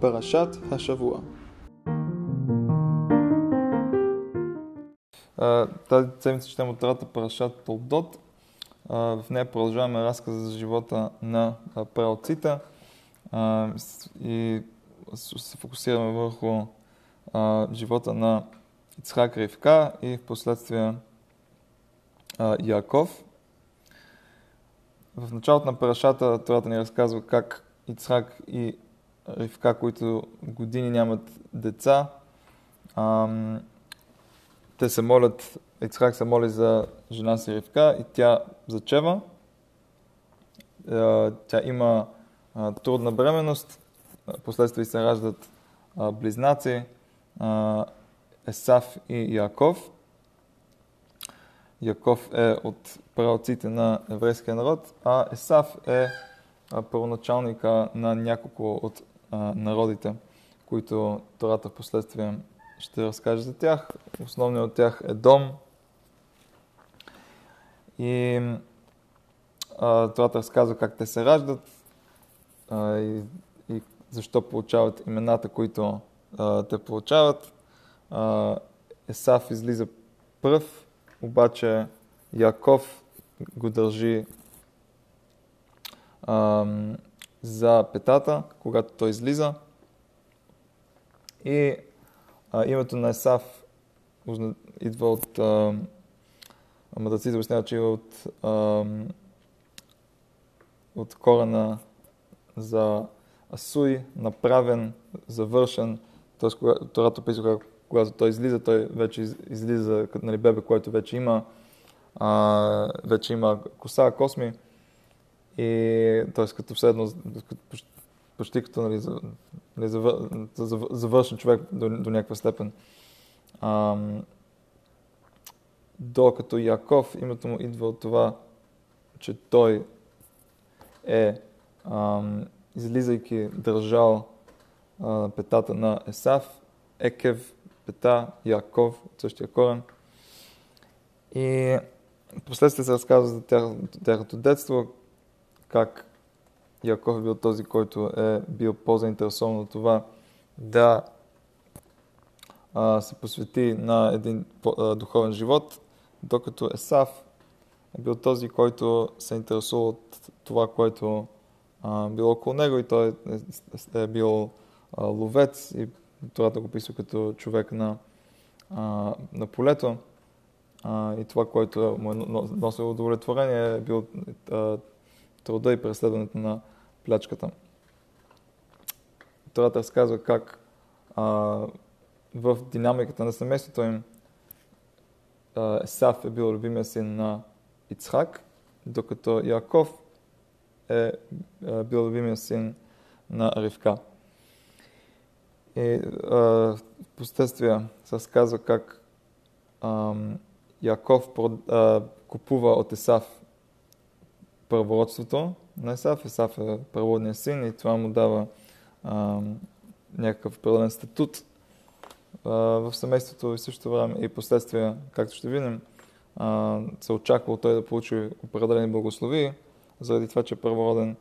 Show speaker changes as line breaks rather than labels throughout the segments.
פרשת השבוע. Тази седмица четем от втората парашат Толдот. В нея продължаваме разказа за живота на праотците и се фокусираме върху живота на Ицхак Ривка и в последствие Яков. В началото на парашата Тората ни разказва как Ицхак и Ривка, които години нямат деца, ам, те се молят, Ицхак се моли за жена си Ривка и тя зачева. Е, тя има а, трудна бременност, последствие се раждат а, близнаци Есав и Яков. Яков е от правоците на еврейския народ, а Есав е първоначалника на няколко от народите, които Тората в последствие ще разкаже за тях. Основният от тях е Дом. И а, Тората разказва как те се раждат а, и, и защо получават имената, които а, те получават. А, Есав излиза пръв, обаче Яков го държи за петата, когато той излиза. И а, името на Есав идва от... Мъдреците обясняват, че идва от, а, от корена за Асуй, направен, завършен. Т.е. Тората описва когато той излиза, той вече излиза като нали, бебе, което вече има, а, вече има коса, косми. И т.е. като все едно, почти, почти като нали, за, нали, за, завършен човек до, до някаква степен. А, докато Яков, името му идва от това, че той е, а, излизайки, държал а, петата на Есав, Екев, пета, Яков, от същия корен. И последствие се разказва за тяхното детство, как Яков е бил този, който е бил по-заинтересован от това да а, се посвети на един а, духовен живот, докато Есав е бил този, който се интересува от това, което а, било около него и той е, е бил а, ловец и това да го писва като човек на, а, на полето. А, и това, което му е носило удовлетворение, е бил а, труда и преследването на плячката. Тората разказва как а, в динамиката на семейството им Есав е бил любимия син на Ицхак, докато Яков е, бил любимия син на Ривка. И в последствие се разказва как а, Яков а, купува от Есав първородството на Есав. Есав е първодният син и това му дава а, някакъв природен статут а, в семейството и също време и последствие, както ще видим, а, се очаква той да получи определени благослови, заради това, че е първороден.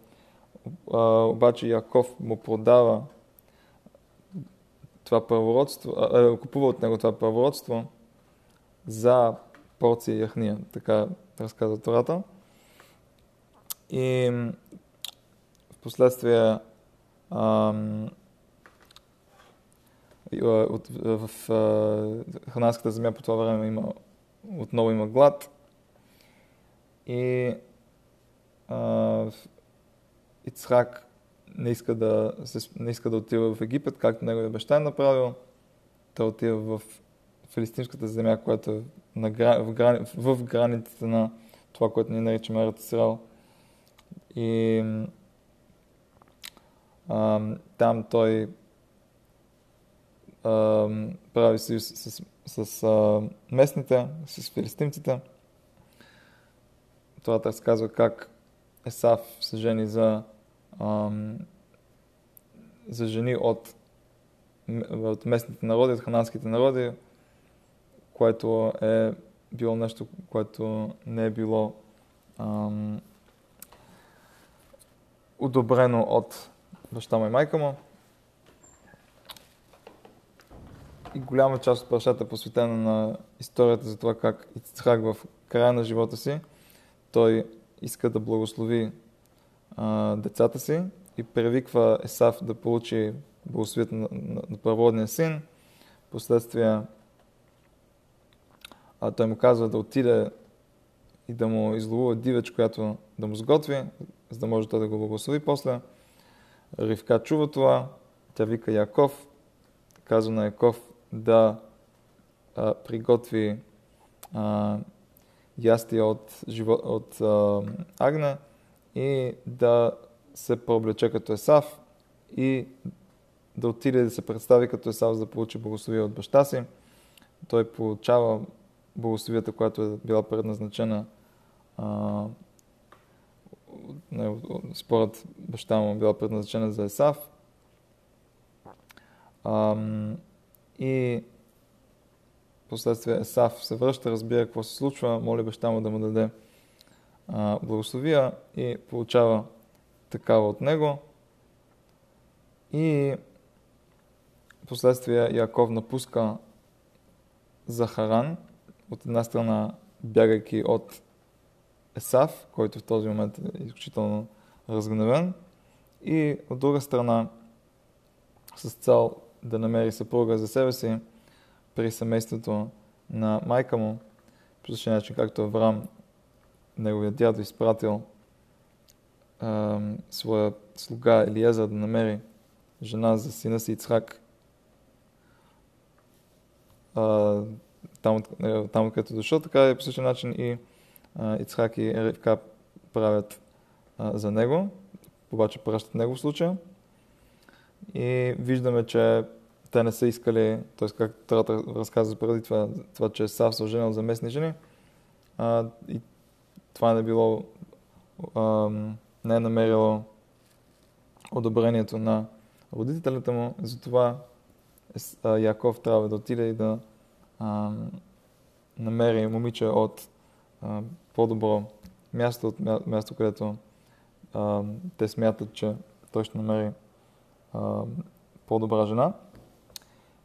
А, обаче Яков му продава това първородство, а, купува от него това първородство за порция яхния, така разказва Тората. И в последствие в, хананската земя по това време има, отново има глад. И а, Ицхак не иска, да, не иска да отива в Египет, както неговия баща е направил. Той отива в филистимската земя, която е в, грани, в границите на това, което ние наричаме Ерцисрал. И а, там той а, прави съюз с, с, с а, местните, с филистимците. Това разказва как Есав се жени за, а, за жени от, от местните народи, от хананските народи, което е било нещо, което не е било ам, одобрено от баща му и майка му. и голяма част от парашата е посветена на историята за това как Ицхак в края на живота си той иска да благослови а, децата си и превиква Есав да получи благословието на, на, на първодния син. Последствие а, той му казва да отиде и да му изловува дивеч, която да му сготви, за да може той да го благослови после. Ривка чува това, тя вика Яков, казва на Яков да а, приготви а, ястия от, живо, от а, агне и да се прооблече като Есав и да отиде да се представи като Есав, за да получи благословие от баща си. Той получава благословията, която е била предназначена а, според баща му била предназначена за Есав. А, и последствие Есав се връща, разбира какво се случва, моли баща му да му даде а, благословия и получава такава от него. И последствие Яков напуска Захаран, от една страна бягайки от Есав, който в този момент е изключително разгневен, и от друга страна с цел да намери съпруга за себе си при семейството на майка му, по същия начин както Авраам, неговия дядо, изпратил а, своя слуга Елиеза да намери жена за сина си Ицхак. А, там, там където е дошъл, така и по същия начин и Ицхак и Ривка правят за него, обаче пращат него в случая. И виждаме, че те не са искали, т.е. как Тарата разказва преди това, това че Сав се оженил за местни жени, а, и това не било, а, не е намерило одобрението на родителите му, затова Яков трябва да отиде и да а, намери момиче от по-добро място, от място, където а, те смятат, че той ще намери а, по-добра жена.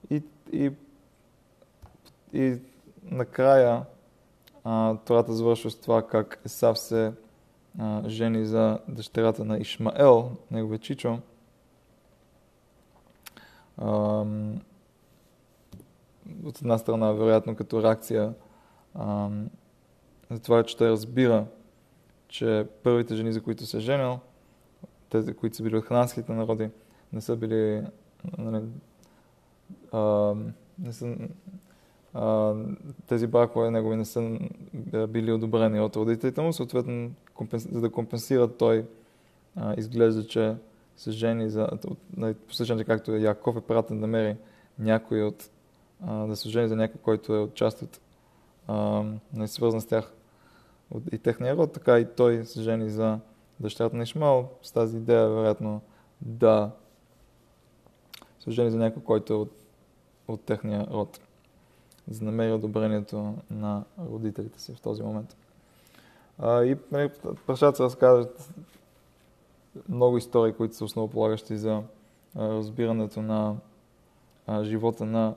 И, и, и накрая а, Тората завършва с това как Есав се а, жени за дъщерята на Ишмаел, неговия чичо. А, от една страна, вероятно, като реакция а, за това, че той разбира, че първите жени, за които се е женил, тези, които са били от хананските народи, не са били нали, а, не са, а, тези бракове негови не са били одобрени от родителите му, съответно, за да компенсира той, а, изглежда, че се жени за, нали, по същия както Яков е пратен да мери някой от, а, да се жени за някой, който е от част от, а, не е свързан с тях и техния род, така и той се жени за дъщерята на Ишмал с тази идея, вероятно, да се жени за някой, който е от, от техния род, за да намери одобрението на родителите си в този момент. А, и нали, се разказват много истории, които са основополагащи за разбирането на живота на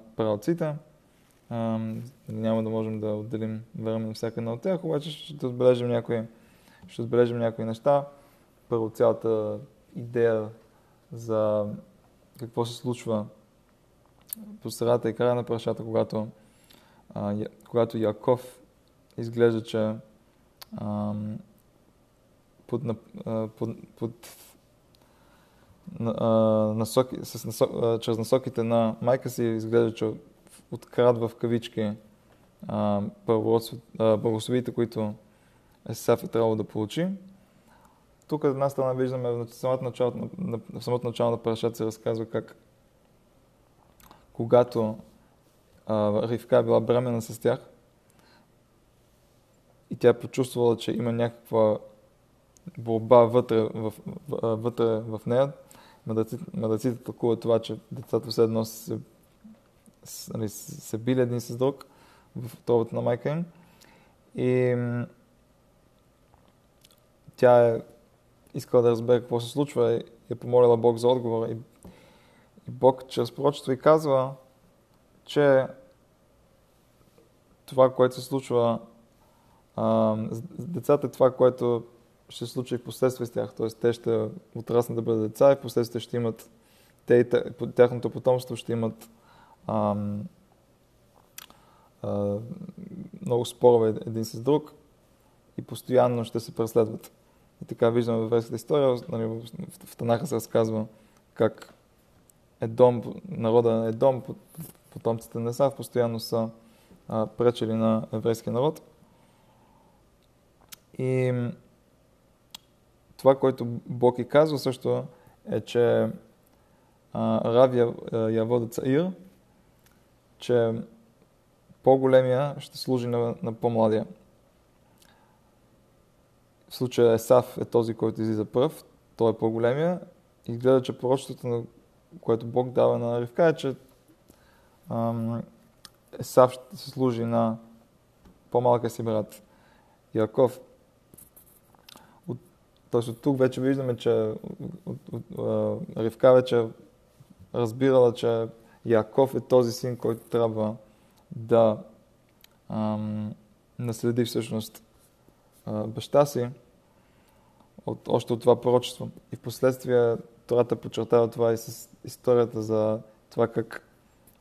правоците. няма да можем да отделим време на всяка една от тях, обаче ще отбележим някои, ще отбележим някои неща. Първо цялата идея за какво се случва по средата и края на прашата, когато, а, когато Яков изглежда, че а, под, а, под, под а, насоки, с насок, а, чрез насоките на майка си изглежда, че открадва в кавички благословите, които Есав е трябвало да получи. Тук една страна виждаме в самото начало на, в самото начало на парашата се разказва как когато а, Ривка е била бремена с тях и тя е почувствала, че има някаква борба вътре в, вътре в нея, мъдреците тълкуват това, че децата все едно се, нали, се били един с друг в отробата на майка им. И тя е искала да разбере какво се случва и е помолила Бог за отговор. И, и Бог чрез пророчество и казва, че това, което се случва с децата, е това, което ще се случи в последствие с тях. Т.е. те ще отраснат да бъдат деца и в последствие ще имат, те и тяхното потомство ще имат а, много спорове един с друг и постоянно ще се преследват. И така виждаме във верската история, нали, в Танаха се разказва как Едом, народа Едом, потомците на Есав, постоянно са а, пречели на еврейския народ. И това, което Бог и казва също е, че а, Рав Явода Цаир, че по-големия ще служи на, на по-младия. В случая Есав е този, който излиза пръв, той е по-големия и гледа, че пророчеството, което Бог дава на Ривка е, че ам, Есав ще се служи на по-малка си брат Яков. От, тоест от тук вече виждаме, че от, от, от, Ривка вече разбирала, че Яков е този син, който трябва да ам, наследи всъщност а, баща си от, още от това пророчество. И в последствие Тората подчертава това и с историята за това как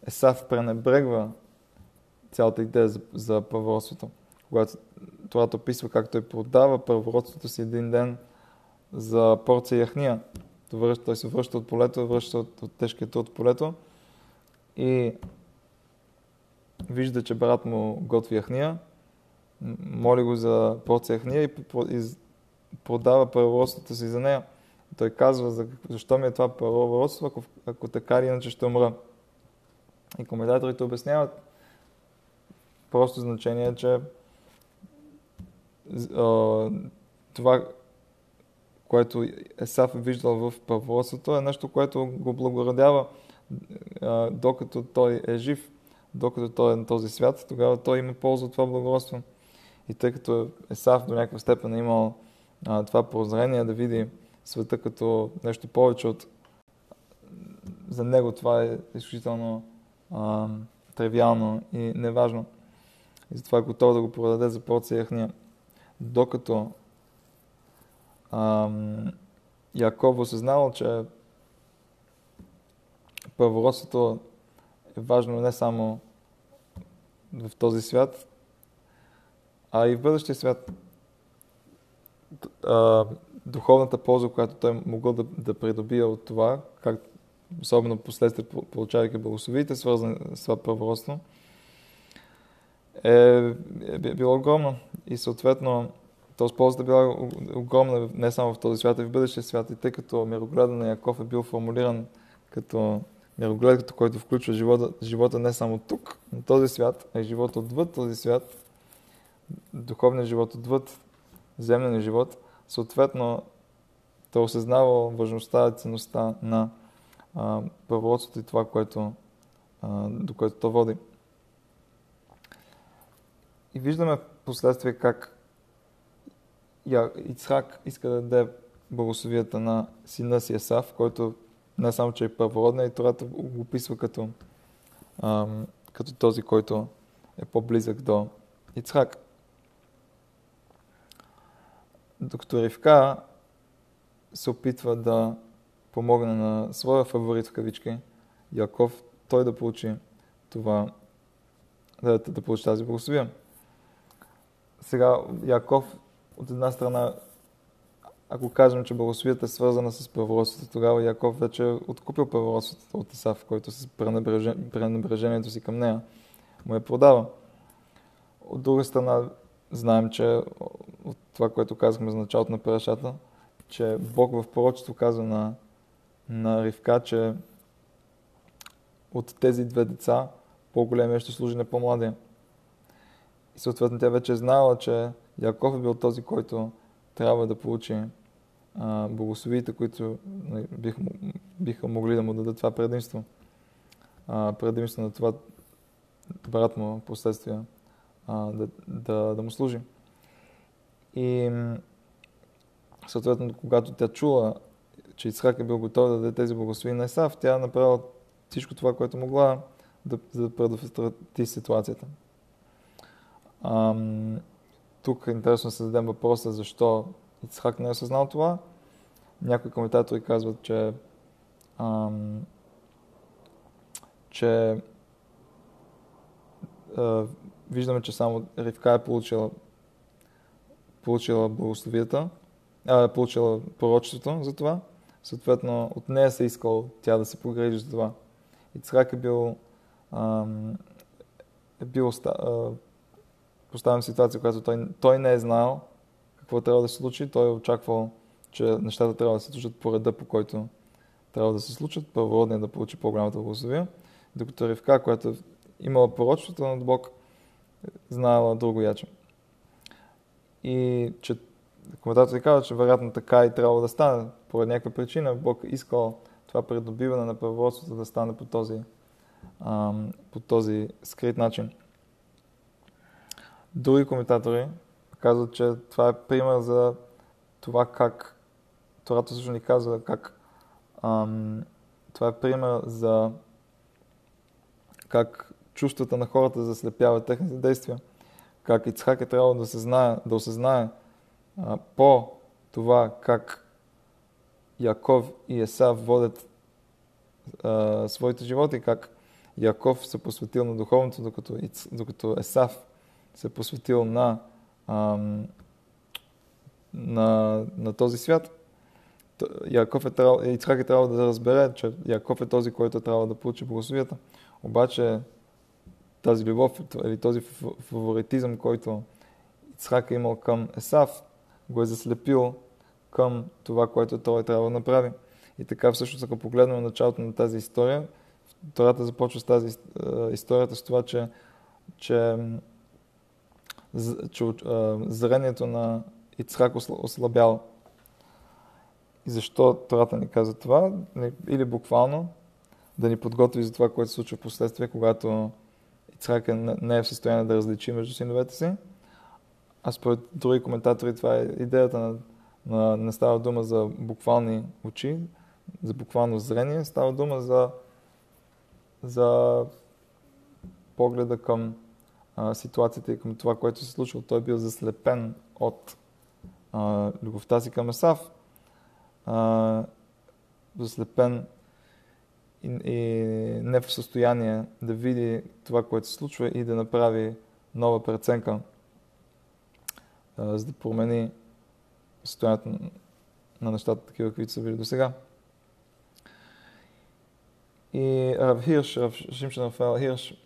Есав пренебрегва цялата идея за, за първородството. Когато Тората описва как той продава първородството си един ден за порция яхния. Той се връща от полето, връща от, от тежкия труд от полето и вижда, че брат му готви яхния, моли го за порция яхния и, продава първородството си за нея. Той казва, защо ми е това първородство, ако, ако така или иначе ще умра. И коментаторите обясняват просто значение, че това, което Есав е виждал в първородството, е нещо, което го благородява докато той е жив, докато той е на този свят, тогава той има полза от това благородство. И тъй като Есав до някаква степен е имал а, това прозрение да види света като нещо повече от... За него това е изключително а, тривиално и неважно. И затова е готов да го продаде за порция яхния. Докато ам, Яков осъзнал, че първородството е важно не само в този свят, а и в бъдещия свят. Духовната полза, която той могъл да, да придобие от това, как, особено последствие получавайки благословите, свързани с това първородство, е, е, е било огромно. И съответно, този ползата е била огромна не само в този свят, а и в бъдещия свят. И тъй като мирогледа на Яков е бил формулиран като мироглед, който включва живота, живота не само тук, на този свят, а и живота отвъд този свят, духовният живот отвъд земния живот, съответно той осъзнава важността и ценността на първородството и това, което, а, до което то води. И виждаме последствие как Ицхак иска да даде благословията на сина си Есав, който не само, че е първородна, и Тората го описва като, ам, като този, който е по-близък до Ицхак. Докато Ривка се опитва да помогне на своя фаворит в кавички, Яков, той да получи това, да, да получи тази благословия. Сега Яков от една страна ако кажем, че благословията е свързана с първородството, тогава Яков вече е откупил първородството от Исав, който с пренебрежението си към нея му е продава. От друга страна, знаем, че от това, което казахме за началото на парашата, че Бог в пророчество казва на, на Ривка, че от тези две деца по-големия ще служи на по-младия. И съответно тя вече е знала, че Яков е бил този, който трябва да получи а, благословите, които нали, биха, биха могли да му дадат това предимство. А, предимство на това брат му последствия а, да, да, да му служи. И съответно, когато тя чула, че Ицхак е бил готов да даде тези благослови на Исав, тя направила всичко това, което могла, да, да предотврати ситуацията. Ам, тук е интересно се зададем въпроса защо Ицхак не е осъзнал това. Някои коментатори казват, че, ам, че а, виждаме, че само Ривка е получила, получила благословията, а, получила пророчеството за това. Съответно, от нея се е искал тя да се погрежи за това. Ицхак е бил, ам, е бил поставен в ситуация, която той, той не е знал какво трябва да се случи. Той е очаквал, че нещата трябва да се случат по реда, по който трябва да се случат. Първородният да получи по-голямата благословия. Докато Ривка, която е имала пророчеството на Бог, знаела друго яче. И че коментатори казват, че вероятно така и трябва да стане. Поради някаква причина Бог искал това придобиване на пророчеството да стане по този, ам, по този скрит начин. Други коментатори казват, че това е пример за това как Тората също ни казва как ам, това е пример за как чувствата на хората заслепяват техните действия. Как Ицхак е трябвало да, се знае, да осъзнае а, по това как Яков и Есав водят а, своите животи, как Яков се посветил на духовното, докато, докато Есав се посветил на, ам, на, на този свят. Яков е трябвало, Ицхак е трябвало да разбере, че Яков е този, който е трябвало да получи благословията. Обаче тази любов или този фаворитизъм, който Ицхак е имал към Есав, го е заслепил към това, което той трябва да направи. И така всъщност, ако погледнем началото на тази история, Тората започва с тази историята с това, че, че, че зрението на Ицхак ослабял. И защо Тората ни казва това? Или буквално да ни подготви за това, което се случва в последствие, когато Ицхак е, не е в състояние да различи между синовете си. А според други коментатори това е идеята на, на не става дума за буквални очи, за буквално зрение, става дума за, за погледа към а, ситуацията и към това, което се случва. Той бил заслепен от а, любовта си към Есав, а, заслепен и, и не в състояние да види това, което се случва и да направи нова преценка, за да промени състоянието на нещата, такива, каквито са били до сега. И Рав Хирш, Рав Шимшен Рафаел Хирш,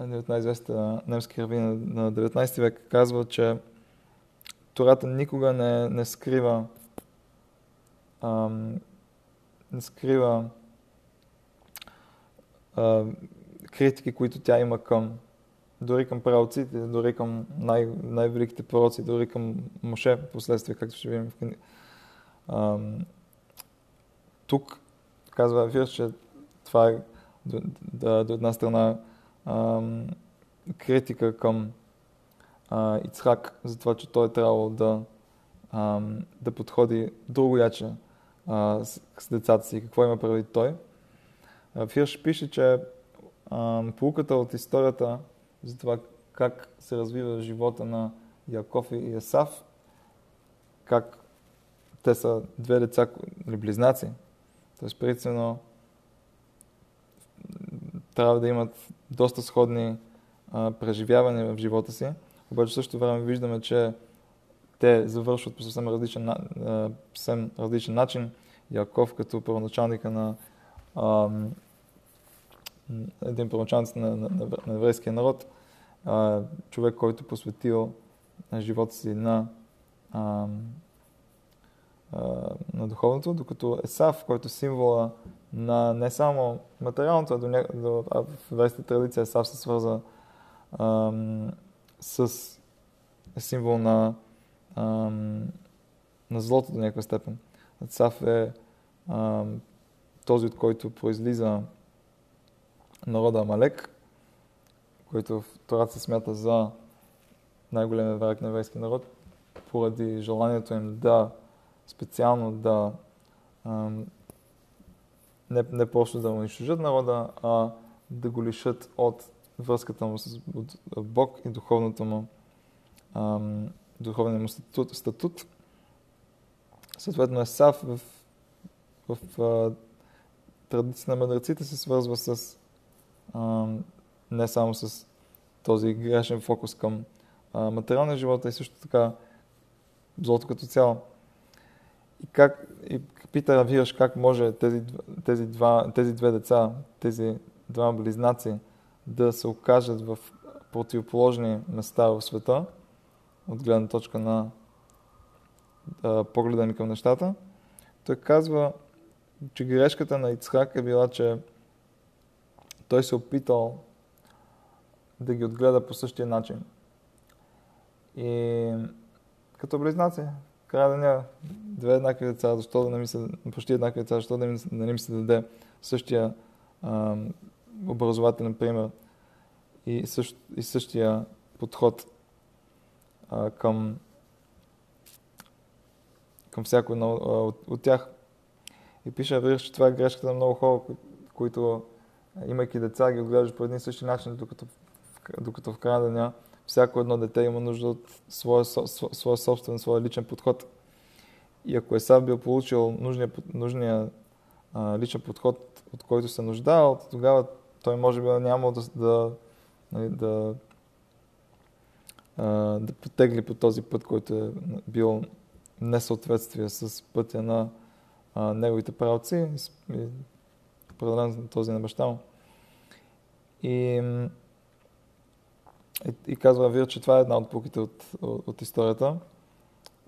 един от най-известните немски равини на 19 век, казва, че Тората никога не, не скрива ам, не скрива а, критики, които тя има към дори към правоците, дори към най- най-великите пророци, дори към Моше, в последствие, както ще видим в книга. Тук казва Вирс, че това е до, до, до една страна ам, критика към а, Ицхак за това, че той е трябвало да, ам, да подходи друго яче а, с, с децата си. Какво има прави той? Фирш пише, че полуката от историята за това как се развива живота на Яков и Есав, как те са две деца близнаци. Тоест, принципно, трябва да имат доста сходни а, преживявания в живота си. Обаче също време виждаме, че те завършват по съвсем различен, а, съвсем различен начин. Яков като първоначалника на а, един първоначалец на, на, на, на еврейския народ, а, човек, който посветил живота си на, а, а, на духовното, докато Есав, който е символа на не само материалното, а, до, ня... до, а в еврейската традиция Есав се свърза а, с символ на, а, на злото до някаква степен. Есав е а, този, от който произлиза народа Амалек, който в Тората се смята за най-големия враг на еврейски народ, поради желанието им да специално да ам, не, не просто да унищожат народа, а да го лишат от връзката му с Бог и духовното му, ам, духовния му статут. статут. Съответно Есав в, в, в традиция на мъдреците се свързва с ам, не само с този грешен фокус към а, материалния живот, а и също така злото като цяло. И, как, и пита Равираш как може тези, тези, два, тези две деца, тези два близнаци да се окажат в противоположни места в света, от гледна точка на а, погледа ни към нещата. Той казва, че грешката на Ицхак е била, че той се опитал да ги отгледа по същия начин. И като близнаци, края деня, две еднакви деца, защо да не ми се, почти еднакви деца, защо да не, да не ми се даде същия а, образователен пример и, същ, и същия подход а, към, към всяко едно от, от тях. И пише Рирш, че това е грешката на много хора, които имайки деца, ги отглеждат по един и същи начин, докато, докато в края деня всяко едно дете има нужда от своя, своя собствен, своя личен подход. И ако Есав бил получил нужния, нужния а, личен подход, от който се нуждал, тогава той може би няма да, да, нали, да, да потегли по този път, който е бил несъответствие с пътя на а, неговите правци определен този на баща му. И, и, и казва Вир, че това е една от пуките от, от, от историята.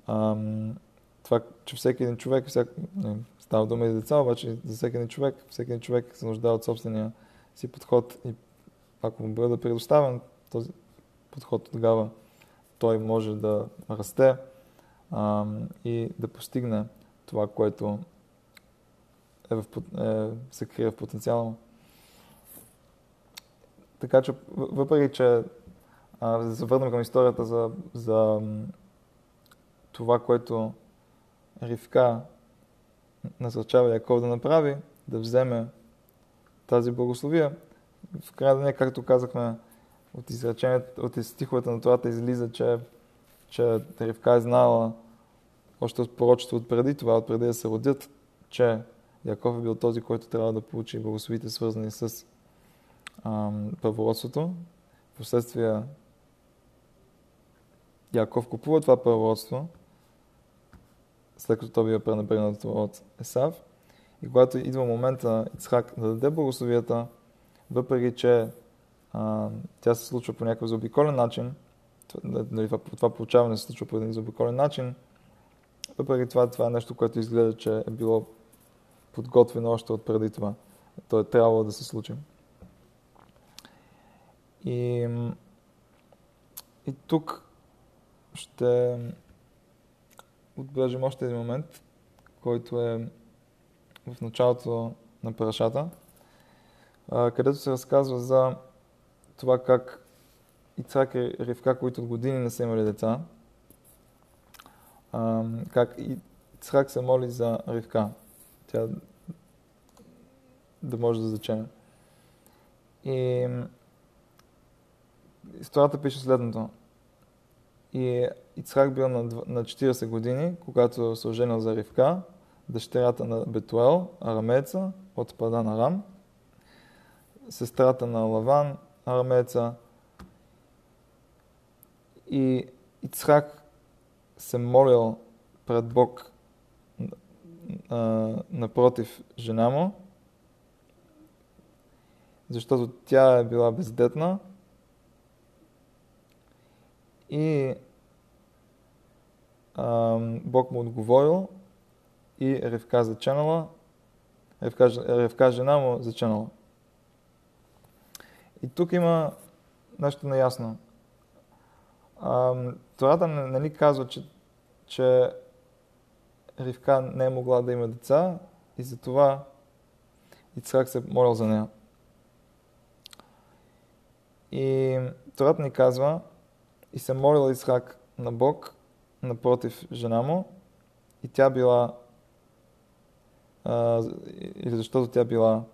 Ам, това, че всеки един човек, всяк, не, става дума и за деца, обаче за всеки един човек, всеки един човек се нуждае от собствения си подход и ако му бъде предоставен този подход, тогава той може да расте ам, и да постигне това, което е в, е, се крие в потенциала. Така че, въпреки че а, да се върнем към историята за, за това, което Ривка насърчава Яков да направи, да вземе тази благословия. В края да не, както казахме, от изречението, от стиховете на това излиза, че, че Ривка е знала още от пророчество от преди това, от преди да се родят, че Яков е бил този, който трябва да получи благословите, свързани с първородството. Впоследствие Яков купува това първородство, след като то бива пренебрегнато от Есав. И когато идва момента Ицхак да даде благословията, въпреки че а, тя се случва по някакъв заобиколен начин, нали, това, това получаване се случва по един заобиколен начин, въпреки това, това е нещо, което изглежда, че е било подготвено още от преди това. То е трябвало да се случи. И, и тук ще отбележим още един момент, който е в началото на парашата, където се разказва за това как Ицак и Ривка, които от години не са имали деца, как Ицхак се моли за Ривка. Тя да може да зачене. И историята пише следното. И Ицхак бил на, на 40 години, когато се оженил за Ривка, дъщерята на Бетуел, арамеца, от Падан Арам, сестрата на Лаван, арамеца. И Ицхак се молил пред Бог напротив жена му, защото тя е била бездетна и а, Бог му отговорил и Ревка заченала, Ревка, Ревка жена му заченала. И тук има нещо неясно. Тората не, не ни казва, че, че Ривка не е могла да има деца и затова Ицхак се молил за нея. И Тората ни казва, и се молил Исхак на Бог, напротив жена му, и тя била, а, или защото тя била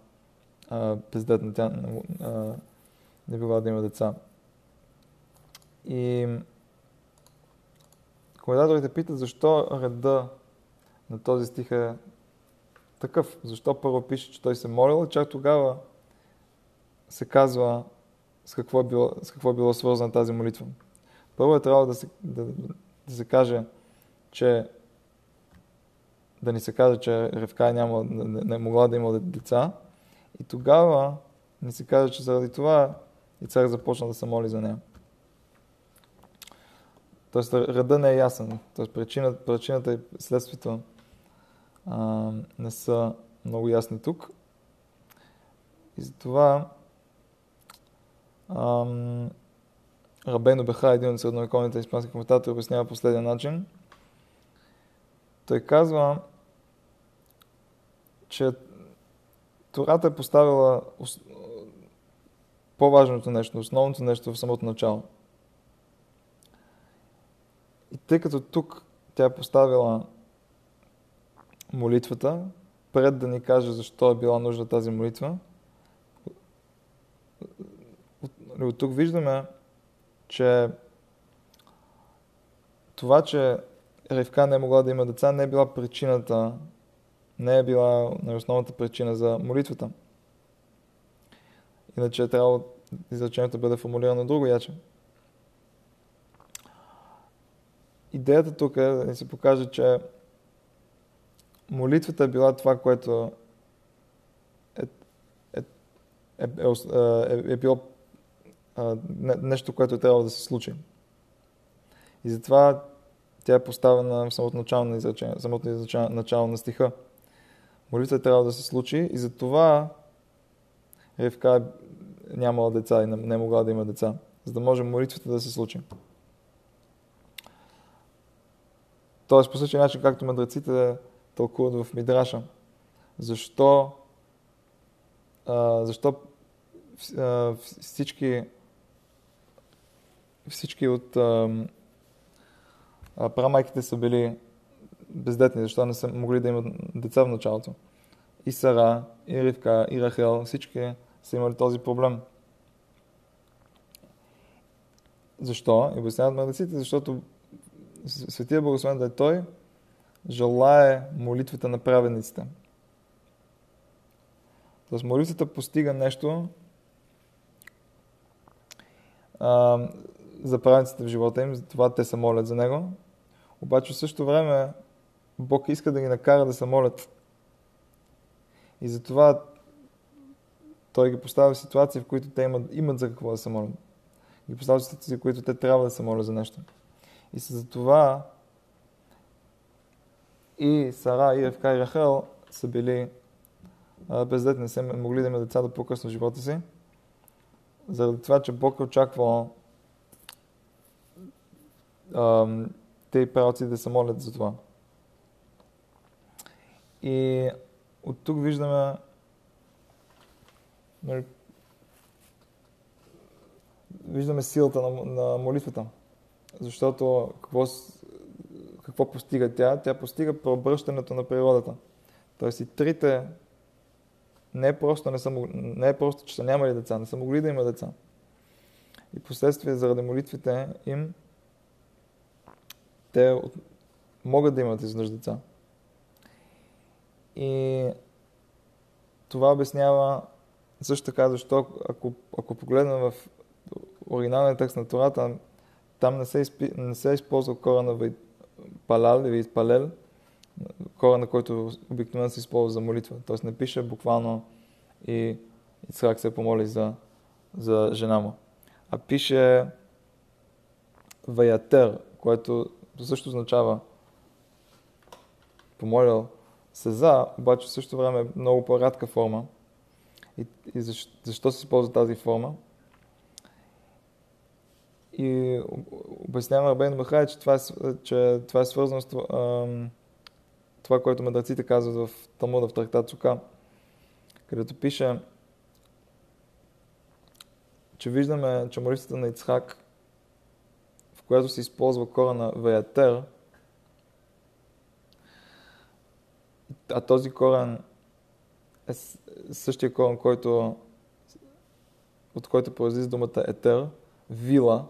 а, бездетна, тя а, не била да има деца. И коментаторите питат защо реда на този стих е такъв. Защо първо пише, че той се молил чак тогава се казва с какво е било, с какво е било свързана тази молитва. Първо е трябвало да се, да, да се каже, че да ни се каже, че Ревка няма, не, не могла да има деца. И тогава ни се каже, че заради това и цар започна да се моли за нея. Тоест, реда не е ясен. Тоест, причината, причината и следствието а, не са много ясни тук. И затова ам, Рабейно Беха, един от средновековните испански коментатори, обяснява последния начин. Той казва, че Тората е поставила по-важното нещо, основното нещо в самото начало. И тъй като тук тя е поставила молитвата, пред да ни каже защо е била нужда тази молитва, от тук виждаме, че това, че Ривка не е могла да има деца, не е била причината, не е била основната причина за молитвата. Иначе е трябвало изречението да бъде формулирано друго яче. Идеята тук е да ни се покаже, че молитвата е била това, което е, е, е, е, е било нещо, което е трябвало да се случи. И затова тя е поставена в самото начало на изречение, самото начало на стиха. Молитвата трябва да се случи и затова Ревка е нямала деца и не, е могла да има деца, за да може молитвата да се случи. Тоест, по същия начин, както мъдреците тълкуват в Мидраша. Защо, а, защо а, всички, всички от а, а, прамайките са били бездетни, защо не са могли да имат деца в началото. И Сара, и Ривка, и Рахел, всички са имали този проблем. Защо? И обясняват мъдреците, защото Светия Благословен да е Той, желае молитвата на праведниците. Тоест молитвата постига нещо а, за праведниците в живота им, затова те се молят за Него. Обаче в същото време Бог иска да ги накара да се молят. И затова Той ги поставя в ситуации, в които те имат, имат за какво да се молят. Ги поставя в ситуации, в които те трябва да се молят за нещо. И за това и Сара, и Ревка и Рахел са били бездетни, не са могли да имат деца до по-късно живота си, заради това, че Бог е очаквал те и правоци да се молят за това. И от тук виждаме нали, виждаме силата на, на молитвата. Защото какво, какво постига тя? Тя постига преобръщането на природата. Тоест и трите не е просто, не, са, не е просто че са нямали деца, не са могли да има деца. И последствие заради молитвите им те могат да имат изведнъж деца. И това обяснява също така, защо ако, ако погледнем в оригиналния текст на Тората, там не се, изпи, не се използва корена палал или изпалел, корена, който обикновено се използва за молитва. Тоест не пише буквално и Ицхак се помоли за, за жена му. А пише Ваятер, което също означава помолил се за, обаче в същото време е много по-рядка форма. И, и защо, защо се използва тази форма? И обяснява Рабейн Бахай, че това е, че това е свързано с това, това, което мъдреците казват в Талмуда, в трактат Сука, където пише, че виждаме, че молитвата на Ицхак, която се използва корена Ваятер, а този корен е същия корен, който, от който произлиза думата етер, вила.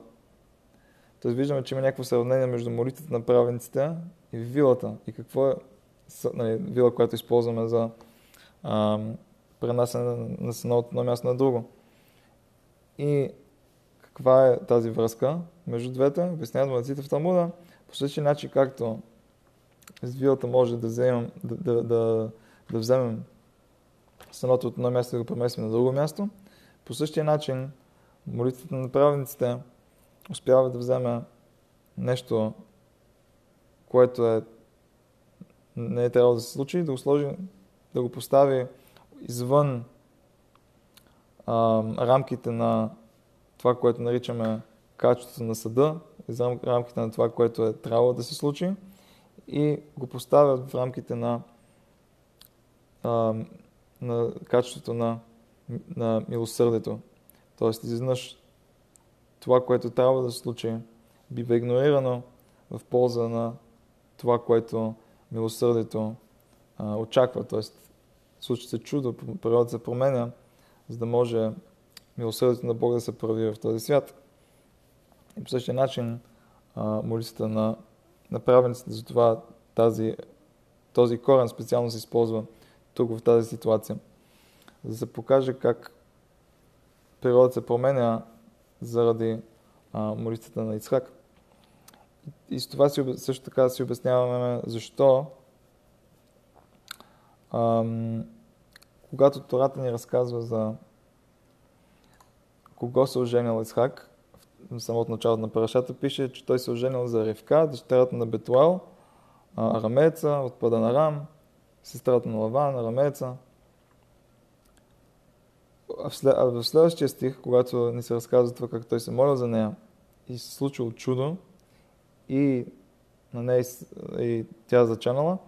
Тоест виждаме, че има някакво сравнение между молитвата на праведниците и вилата. И какво е нали, вила, която използваме за а, пренасене на сена от едно място на друго. И каква е тази връзка между двете? Обясняват мъдреците в Талмуда. По същия начин, както с вилата може да вземем, да, да, да, да вземем станото от едно място и да го преместим на друго място, по същия начин молитвата на праведниците успява да вземе нещо, което е не е трябвало да се случи, да го сложи, да го постави извън а, рамките на това, което наричаме качеството на съда, извън рамките на това, което е трябвало да се случи и го поставят в рамките на, а, на качеството на, на милосърдието. Тоест, изведнъж това, което трябва да се случи, бива игнорирано в полза на това, което милосърдието а, очаква. Тоест, случи се чудо, природата се променя, за да може милосърдието на Бога да се прави в този свят. И по същия начин молитвата на, на праведниците, за това тази, този корен специално се използва тук в тази ситуация. За да се покаже как природата се променя заради а, молитвата на Ицхак. И с това си, също така си обясняваме защо ам, когато Тората ни разказва за кого се оженил Исхак, в самото начало на парашата пише, че той се оженил за Ревка, дъщерята на Бетуал, арамееца от Паданарам, сестрата на Лаван, арамееца. А в следващия стих, когато ни се разказва това как той се молил за нея и се случило чудо и на нея и тя зачанала,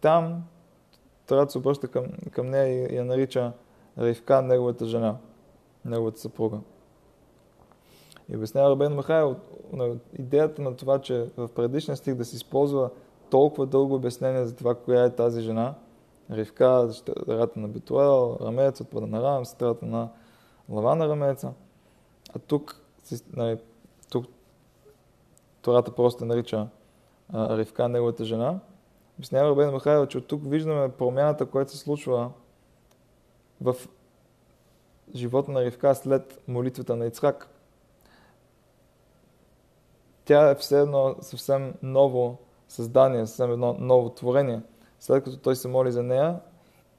там Тарат се обръща към, към нея и я нарича Ривка, неговата жена, неговата съпруга. И обяснява Рабен Махай на идеята на това, че в предишния стих да се използва толкова дълго обяснение за това, коя е тази жена, Ривка, дъщерята на Бетуел, рамеец от Паданарам, сестрата на Лавана рамеца. А тук, нали, тук Тората просто нарича а, Ривка неговата жена. Обяснява Рабен Махайло, че от тук виждаме промяната, която се случва в живота на Ривка след молитвата на Ицхак. Тя е все едно съвсем ново създание, съвсем едно ново творение. След като той се моли за нея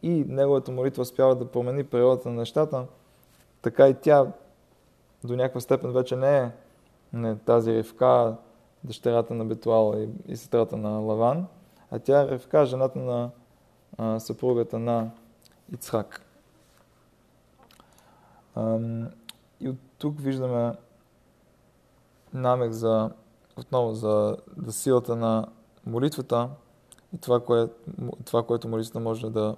и неговата молитва успява да промени природата на нещата, така и тя до някаква степен вече не е не, тази Ривка, дъщерята на Бетуал и, и сестрата на Лаван, а тя е Ревка, жената на а, съпругата на Ицхак. И от тук виждаме намек за, отново за, за силата на молитвата и това, кое, това което молитвата може да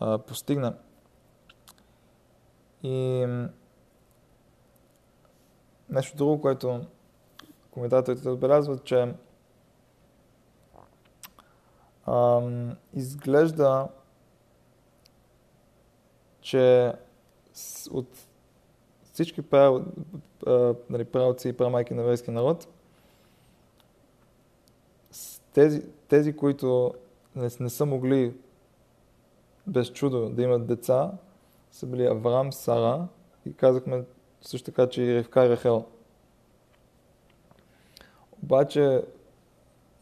а, постигне. И нещо друго, което коментаторите отбелязват, че ам, изглежда, че от всички прав, нали, правоци и правмайки на еврейския народ, тези, тези, които не, не са могли без чудо да имат деца, са били Авраам, Сара и казахме също така, че и Ревка и Рахел. Обаче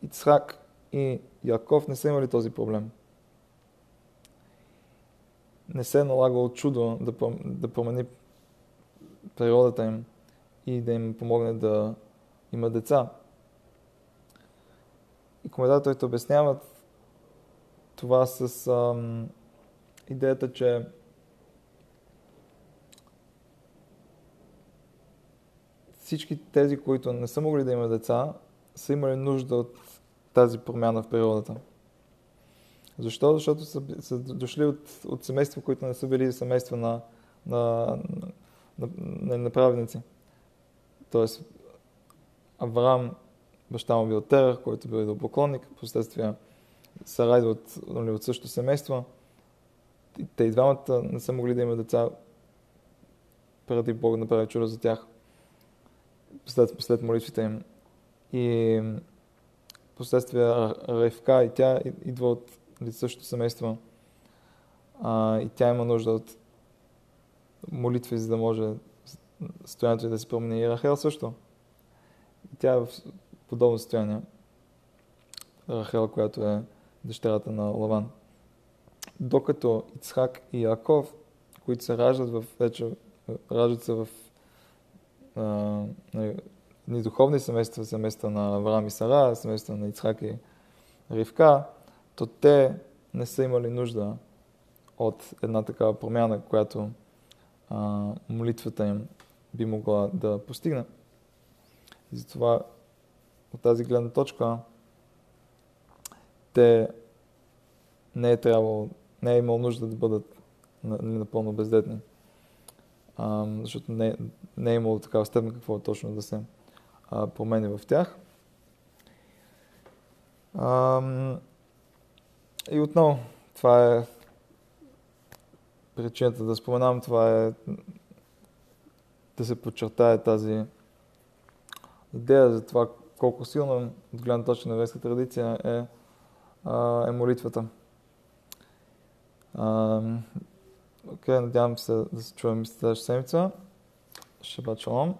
Ицхак и Яков не са имали този проблем. Не се е налагало чудо да, да промени природата им и да им помогне да има деца. И коментаторите обясняват това с ам, идеята, че всички тези, които не са могли да имат деца, са имали нужда от тази промяна в природата. Защо? Защото са, са дошли от, от семейства, които не са били семейства на, на, на, на, на праведници. Тоест, Авраам, баща му бил Терах, който бил идолопоклонник, последствие Сарай от, нали, от същото семейство. те и двамата не са могли да имат деца преди Бог да направи чудо за тях след, след молитвите им. И последствие Ревка и тя идва от същото семейство. А, и тя има нужда от молитви, за да може състоянието да се промени. И Рахел също. И тя е в подобно състояние. Рахел, която е дъщерята на Лаван. Докато Ицхак и Яков, които се раждат в вече, раждат се в а, нали, ни духовни семейства, семейства на Авраам и Сара, семейства на Ицхак и Ривка, то те не са имали нужда от една такава промяна, която а, молитвата им би могла да постигне. И затова от тази гледна точка те не е трябвало, не е имало нужда да бъдат напълно бездетни. А, защото не, не е имало такава степен какво е точно да се а, промени в тях. И отново, това е причината да споменам, това е да се подчертае тази идея за това колко силно от гледна точка на еврейска традиция е, е молитвата. Окей, okay, надявам се да се чуем следващата седмица. Шабат шалом.